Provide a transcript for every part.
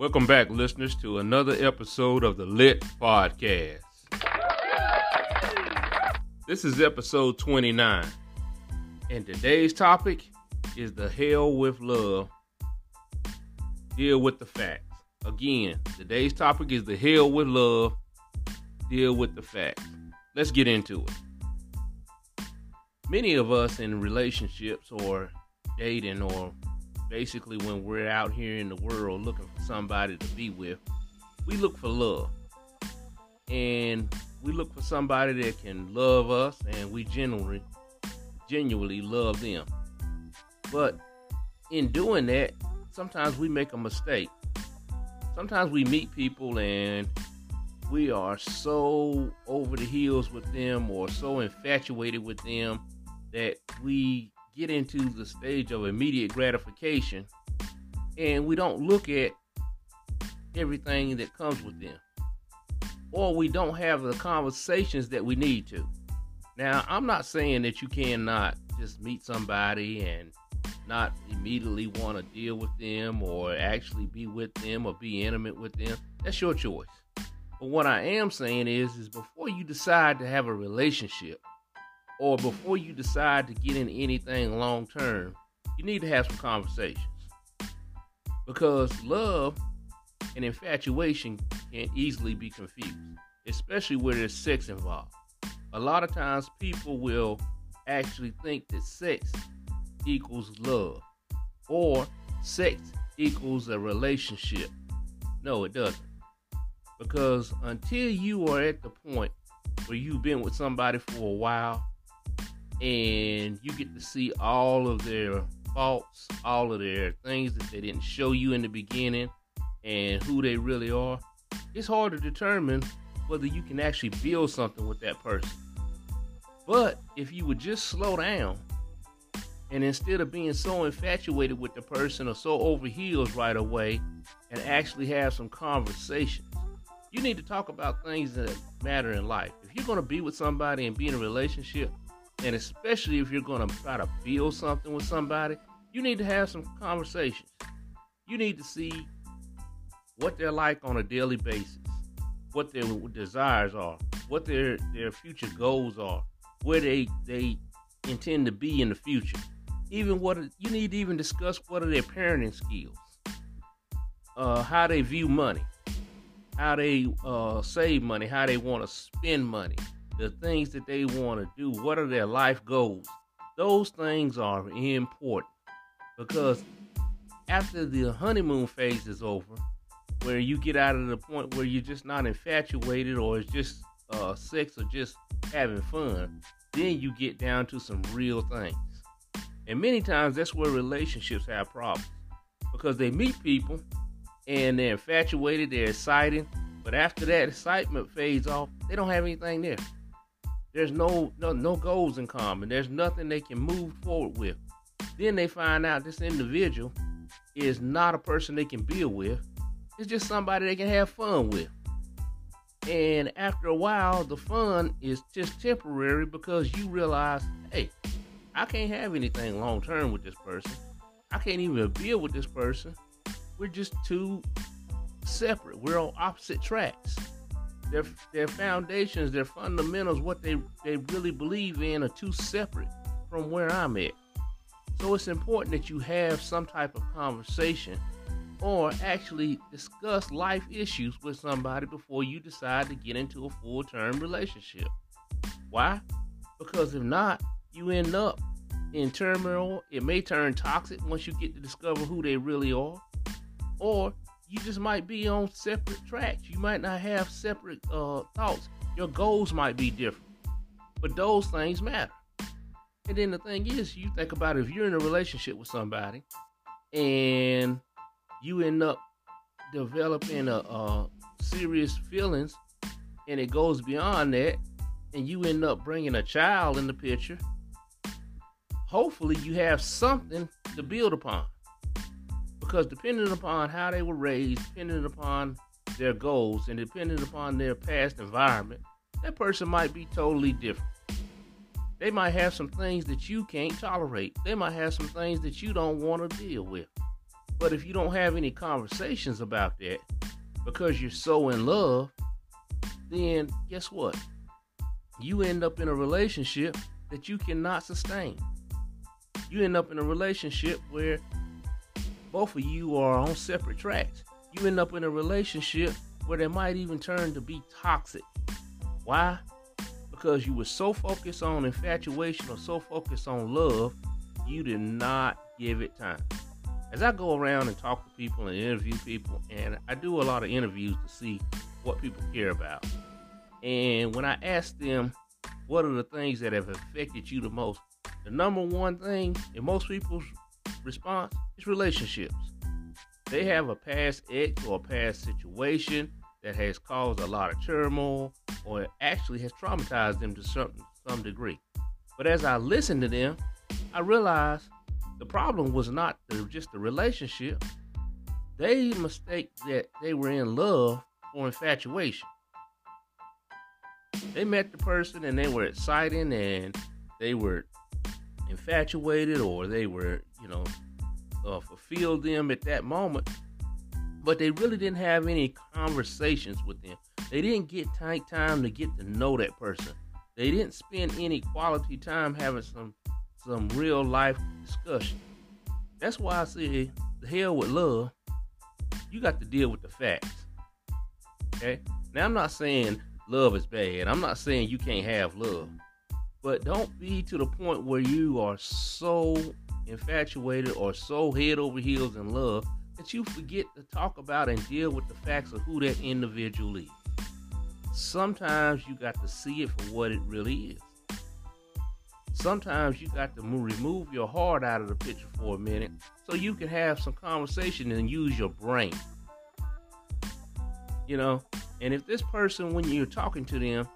Welcome back, listeners, to another episode of the Lit Podcast. This is episode 29, and today's topic is the hell with love. Deal with the facts. Again, today's topic is the hell with love. Deal with the facts. Let's get into it. Many of us in relationships or dating or basically when we're out here in the world looking for somebody to be with, we look for love. And we look for somebody that can love us and we genuinely genuinely love them. But in doing that, sometimes we make a mistake. Sometimes we meet people and we are so over the heels with them or so infatuated with them that we get into the stage of immediate gratification and we don't look at everything that comes with them. Or we don't have the conversations that we need to. Now, I'm not saying that you cannot just meet somebody and not immediately want to deal with them or actually be with them or be intimate with them. That's your choice. But what I am saying is is before you decide to have a relationship, or before you decide to get in anything long term, you need to have some conversations. Because love and infatuation can easily be confused, especially where there's sex involved. A lot of times people will actually think that sex equals love or sex equals a relationship. No, it doesn't. Because until you are at the point where you've been with somebody for a while and you get to see all of their faults, all of their things that they didn't show you in the beginning, and who they really are, it's hard to determine whether you can actually build something with that person. But if you would just slow down and instead of being so infatuated with the person or so over heels right away and actually have some conversations, you need to talk about things that matter in life. If you're going to be with somebody and be in a relationship, and especially if you're going to try to build something with somebody, you need to have some conversations. You need to see what they're like on a daily basis, what their desires are, what their their future goals are, where they they intend to be in the future. Even what you need to even discuss what are their parenting skills, uh, how they view money, how they uh, save money, how they want to spend money, the things that they want to do, what are their life goals. Those things are important because after the honeymoon phase is over, where you get out of the point where you're just not infatuated or it's just uh, sex or just having fun, then you get down to some real things. And many times that's where relationships have problems because they meet people and they're infatuated, they're excited, but after that excitement fades off, they don't have anything there. There's no no no goals in common. There's nothing they can move forward with. Then they find out this individual is not a person they can build with. It's just somebody they can have fun with. And after a while, the fun is just temporary because you realize, hey, I can't have anything long term with this person. I can't even build with this person. We're just too separate. We're on opposite tracks their their foundations, their fundamentals, what they, they really believe in are too separate from where I'm at. So it's important that you have some type of conversation or actually discuss life issues with somebody before you decide to get into a full term relationship. Why? Because if not, you end up in turmoil. It may turn toxic once you get to discover who they really are. Or you just might be on separate tracks. You might not have separate uh, thoughts. Your goals might be different, but those things matter. And then the thing is, you think about if you're in a relationship with somebody and you end up developing a, a serious feelings and it goes beyond that and you end up bringing a child in the picture hopefully you have something to build upon because depending upon how they were raised, depending upon their goals, and depending upon their past environment, that person might be totally different. They might have some things that you can't tolerate. They might have some things that you don't want to deal with. But if you don't have any conversations about that because you're so in love, then guess what? You end up in a relationship that you cannot sustain. You end up in a relationship where both of you are on separate tracks. You end up in a relationship where they might even turn to be toxic. Why? Because you were so focused on infatuation or so focused on love, you did not give it time. As I go around and talk to people and interview people, and I do a lot of interviews to see what people care about. And when I ask them, what are the things that have affected you the most? The number one thing in most people's response is relationships. They have a past ex or a past situation that has caused a lot of turmoil or actually has traumatized them to some, some degree. But as I listen to them, I realize the problem was not the, just the relationship. They mistake that they were in love or infatuation. They met the person and they were exciting and they were infatuated or they were, you know, uh, fulfilled them at that moment. But they really didn't have any conversations with them. They didn't get time to get to know that person. They didn't spend any quality time having some some real life discussion. That's why I say the hell with love. You got to deal with the facts. Okay? Now I'm not saying love is bad. I'm not saying you can't have love. But don't be to the point where you are so infatuated or so head over heels in love that you forget to talk about and deal with the facts of who that individual is. Sometimes you got to see it for what it really is sometimes you got to remove your heart out of the picture for a minute so you can have some conversation and use your brain. You know, and if this person, when you're talking to them,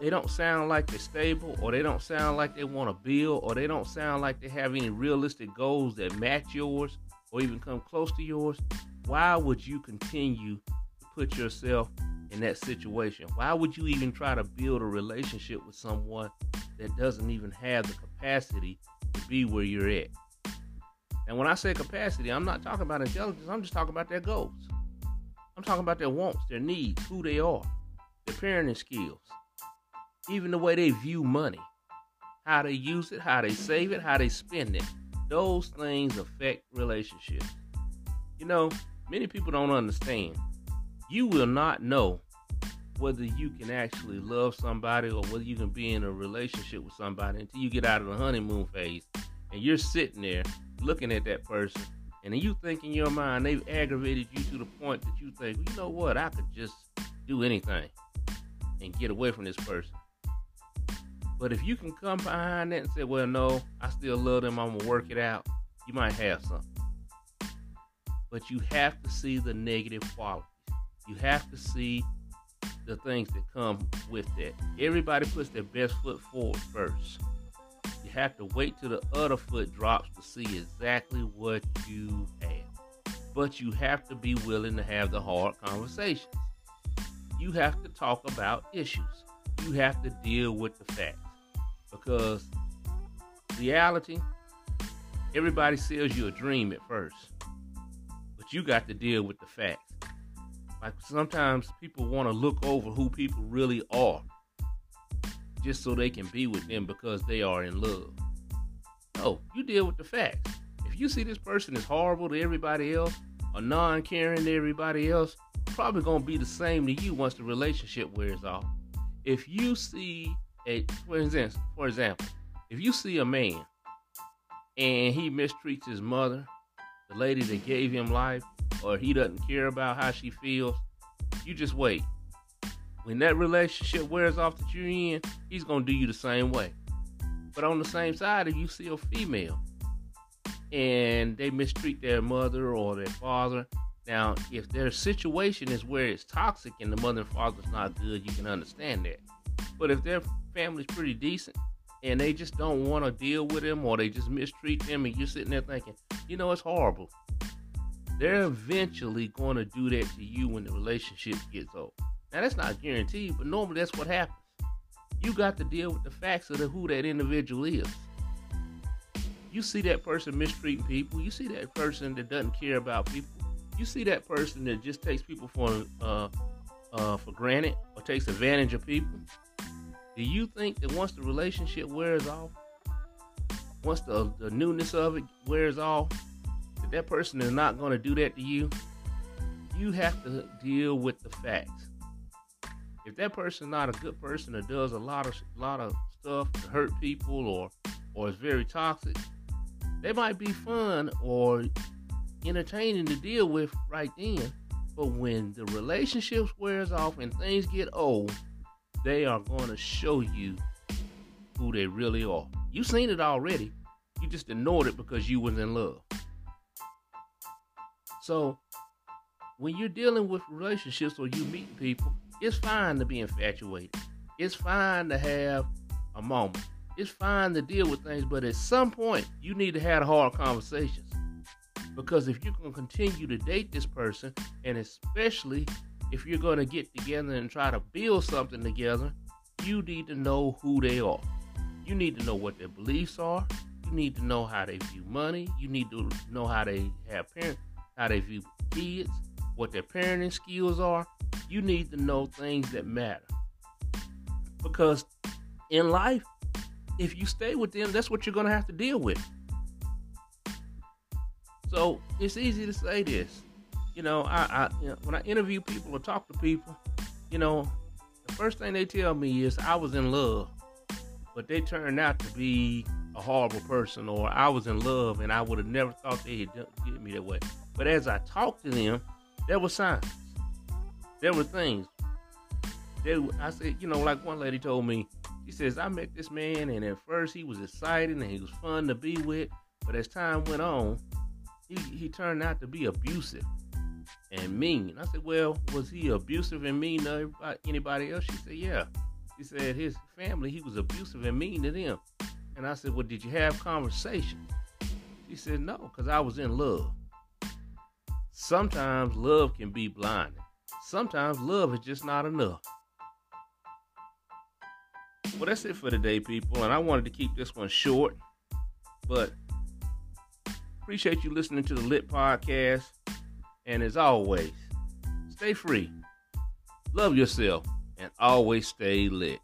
they don't sound like they're stable, or they don't sound like they want to build, or they don't sound like they have any realistic goals that match yours or even come close to yours, why would you continue to put yourself in that situation? Why would you even try to build a relationship with someone that doesn't even have the capacity to be where you're at. And when I say capacity, I'm not talking about intelligence, I'm just talking about their goals. I'm talking about their wants, their needs, who they are, their parenting skills, even the way they view money, how they use it, how they save it, how they spend it. Those things affect relationships. You know, many people don't understand. You will not know whether you can actually love somebody or whether you can be in a relationship with somebody until you get out of the honeymoon phase and you're sitting there looking at that person and you think in your mind they've aggravated you to the point that you think, well, you know what, I could just do anything and get away from this person. But if you can come behind that and say, well, no, I still love them, I'm gonna work it out, you might have something. But you have to see the negative qualities. You have to see the things that come with that. Everybody puts their best foot forward first. You have to wait till the other foot drops to see exactly what you have. But you have to be willing to have the hard conversations. You have to talk about issues. You have to deal with the facts. Because reality, everybody sells you a dream at first. But you got to deal with the facts. Like sometimes people want to look over who people really are just so they can be with them because they are in love. No, you deal with the facts. If you see this person is horrible to everybody else or non caring to everybody else, probably gonna be the same to you once the relationship wears off. If you see a for instance, for example, if you see a man and he mistreats his mother, the lady that gave him life, or he doesn't care about how she feels, you just wait. When that relationship wears off that you're in, he's gonna do you the same way. But on the same side, if you see a female and they mistreat their mother or their father, now if their situation is where it's toxic and the mother and father's not good, you can understand that. But if their family's pretty decent and they just don't want to deal with them or they just mistreat them and you're sitting there thinking, you know, it's horrible they're eventually going to do that to you when the relationship gets old. Now that's not guaranteed, but normally that's what happens. You got to deal with the facts of the, who that individual is. you see that person mistreating people. You see that person that doesn't care about people. You see that person that just takes people for uh, uh, for granted or takes advantage of people. Do you think that once the relationship wears off, once the, the newness of it wears off, that that person is not going to do that to you? You have to deal with the facts. If that person is not a good person that does a lot of lot of stuff to hurt people or or is very toxic, they might be fun or entertaining to deal with right then. But when the relationships wears off and things get old, they are going to show you who they really are. You've seen it already. You just ignored it because you was in love. So when you're dealing with relationships or you meet people, it's fine to be infatuated. It's fine to have a moment. It's fine to deal with things, but at some point, you need to have hard conversations. Because if going to continue to date this person, and especially if you're going to get together and try to build something together, you need to know who they are. You need to know what their beliefs are. You need to know how they view money. You need to know how they have parents, how they view kids, what their parenting skills are. You need to know things that matter. Because in life, if you stay with them, that's what you're going to have to deal with. So it's easy to say this. You know, I, I you know, when I interview people or talk to people, you know, the first thing they tell me is I was in love, but they turned out to be a horrible person, or I was in love and I would have never thought they'd get me that way. But as I talked to them, there were signs. There were things. They, I said, you know, like one lady told me, she says, I met this man, and at first he was exciting and he was fun to be with, but as time went on, he, he turned out to be abusive and mean. I said, Well, was he abusive and mean to anybody else? She said, Yeah. She said his family, he was abusive and mean to them. And I said, Well, did you have conversations? She said, No, because I was in love. Sometimes love can be blinding. Sometimes love is just not enough. Well, that's it for today, people. And I wanted to keep this one short, but appreciate you listening to the Lit Podcast. And as always, stay free, love yourself, and always stay lit.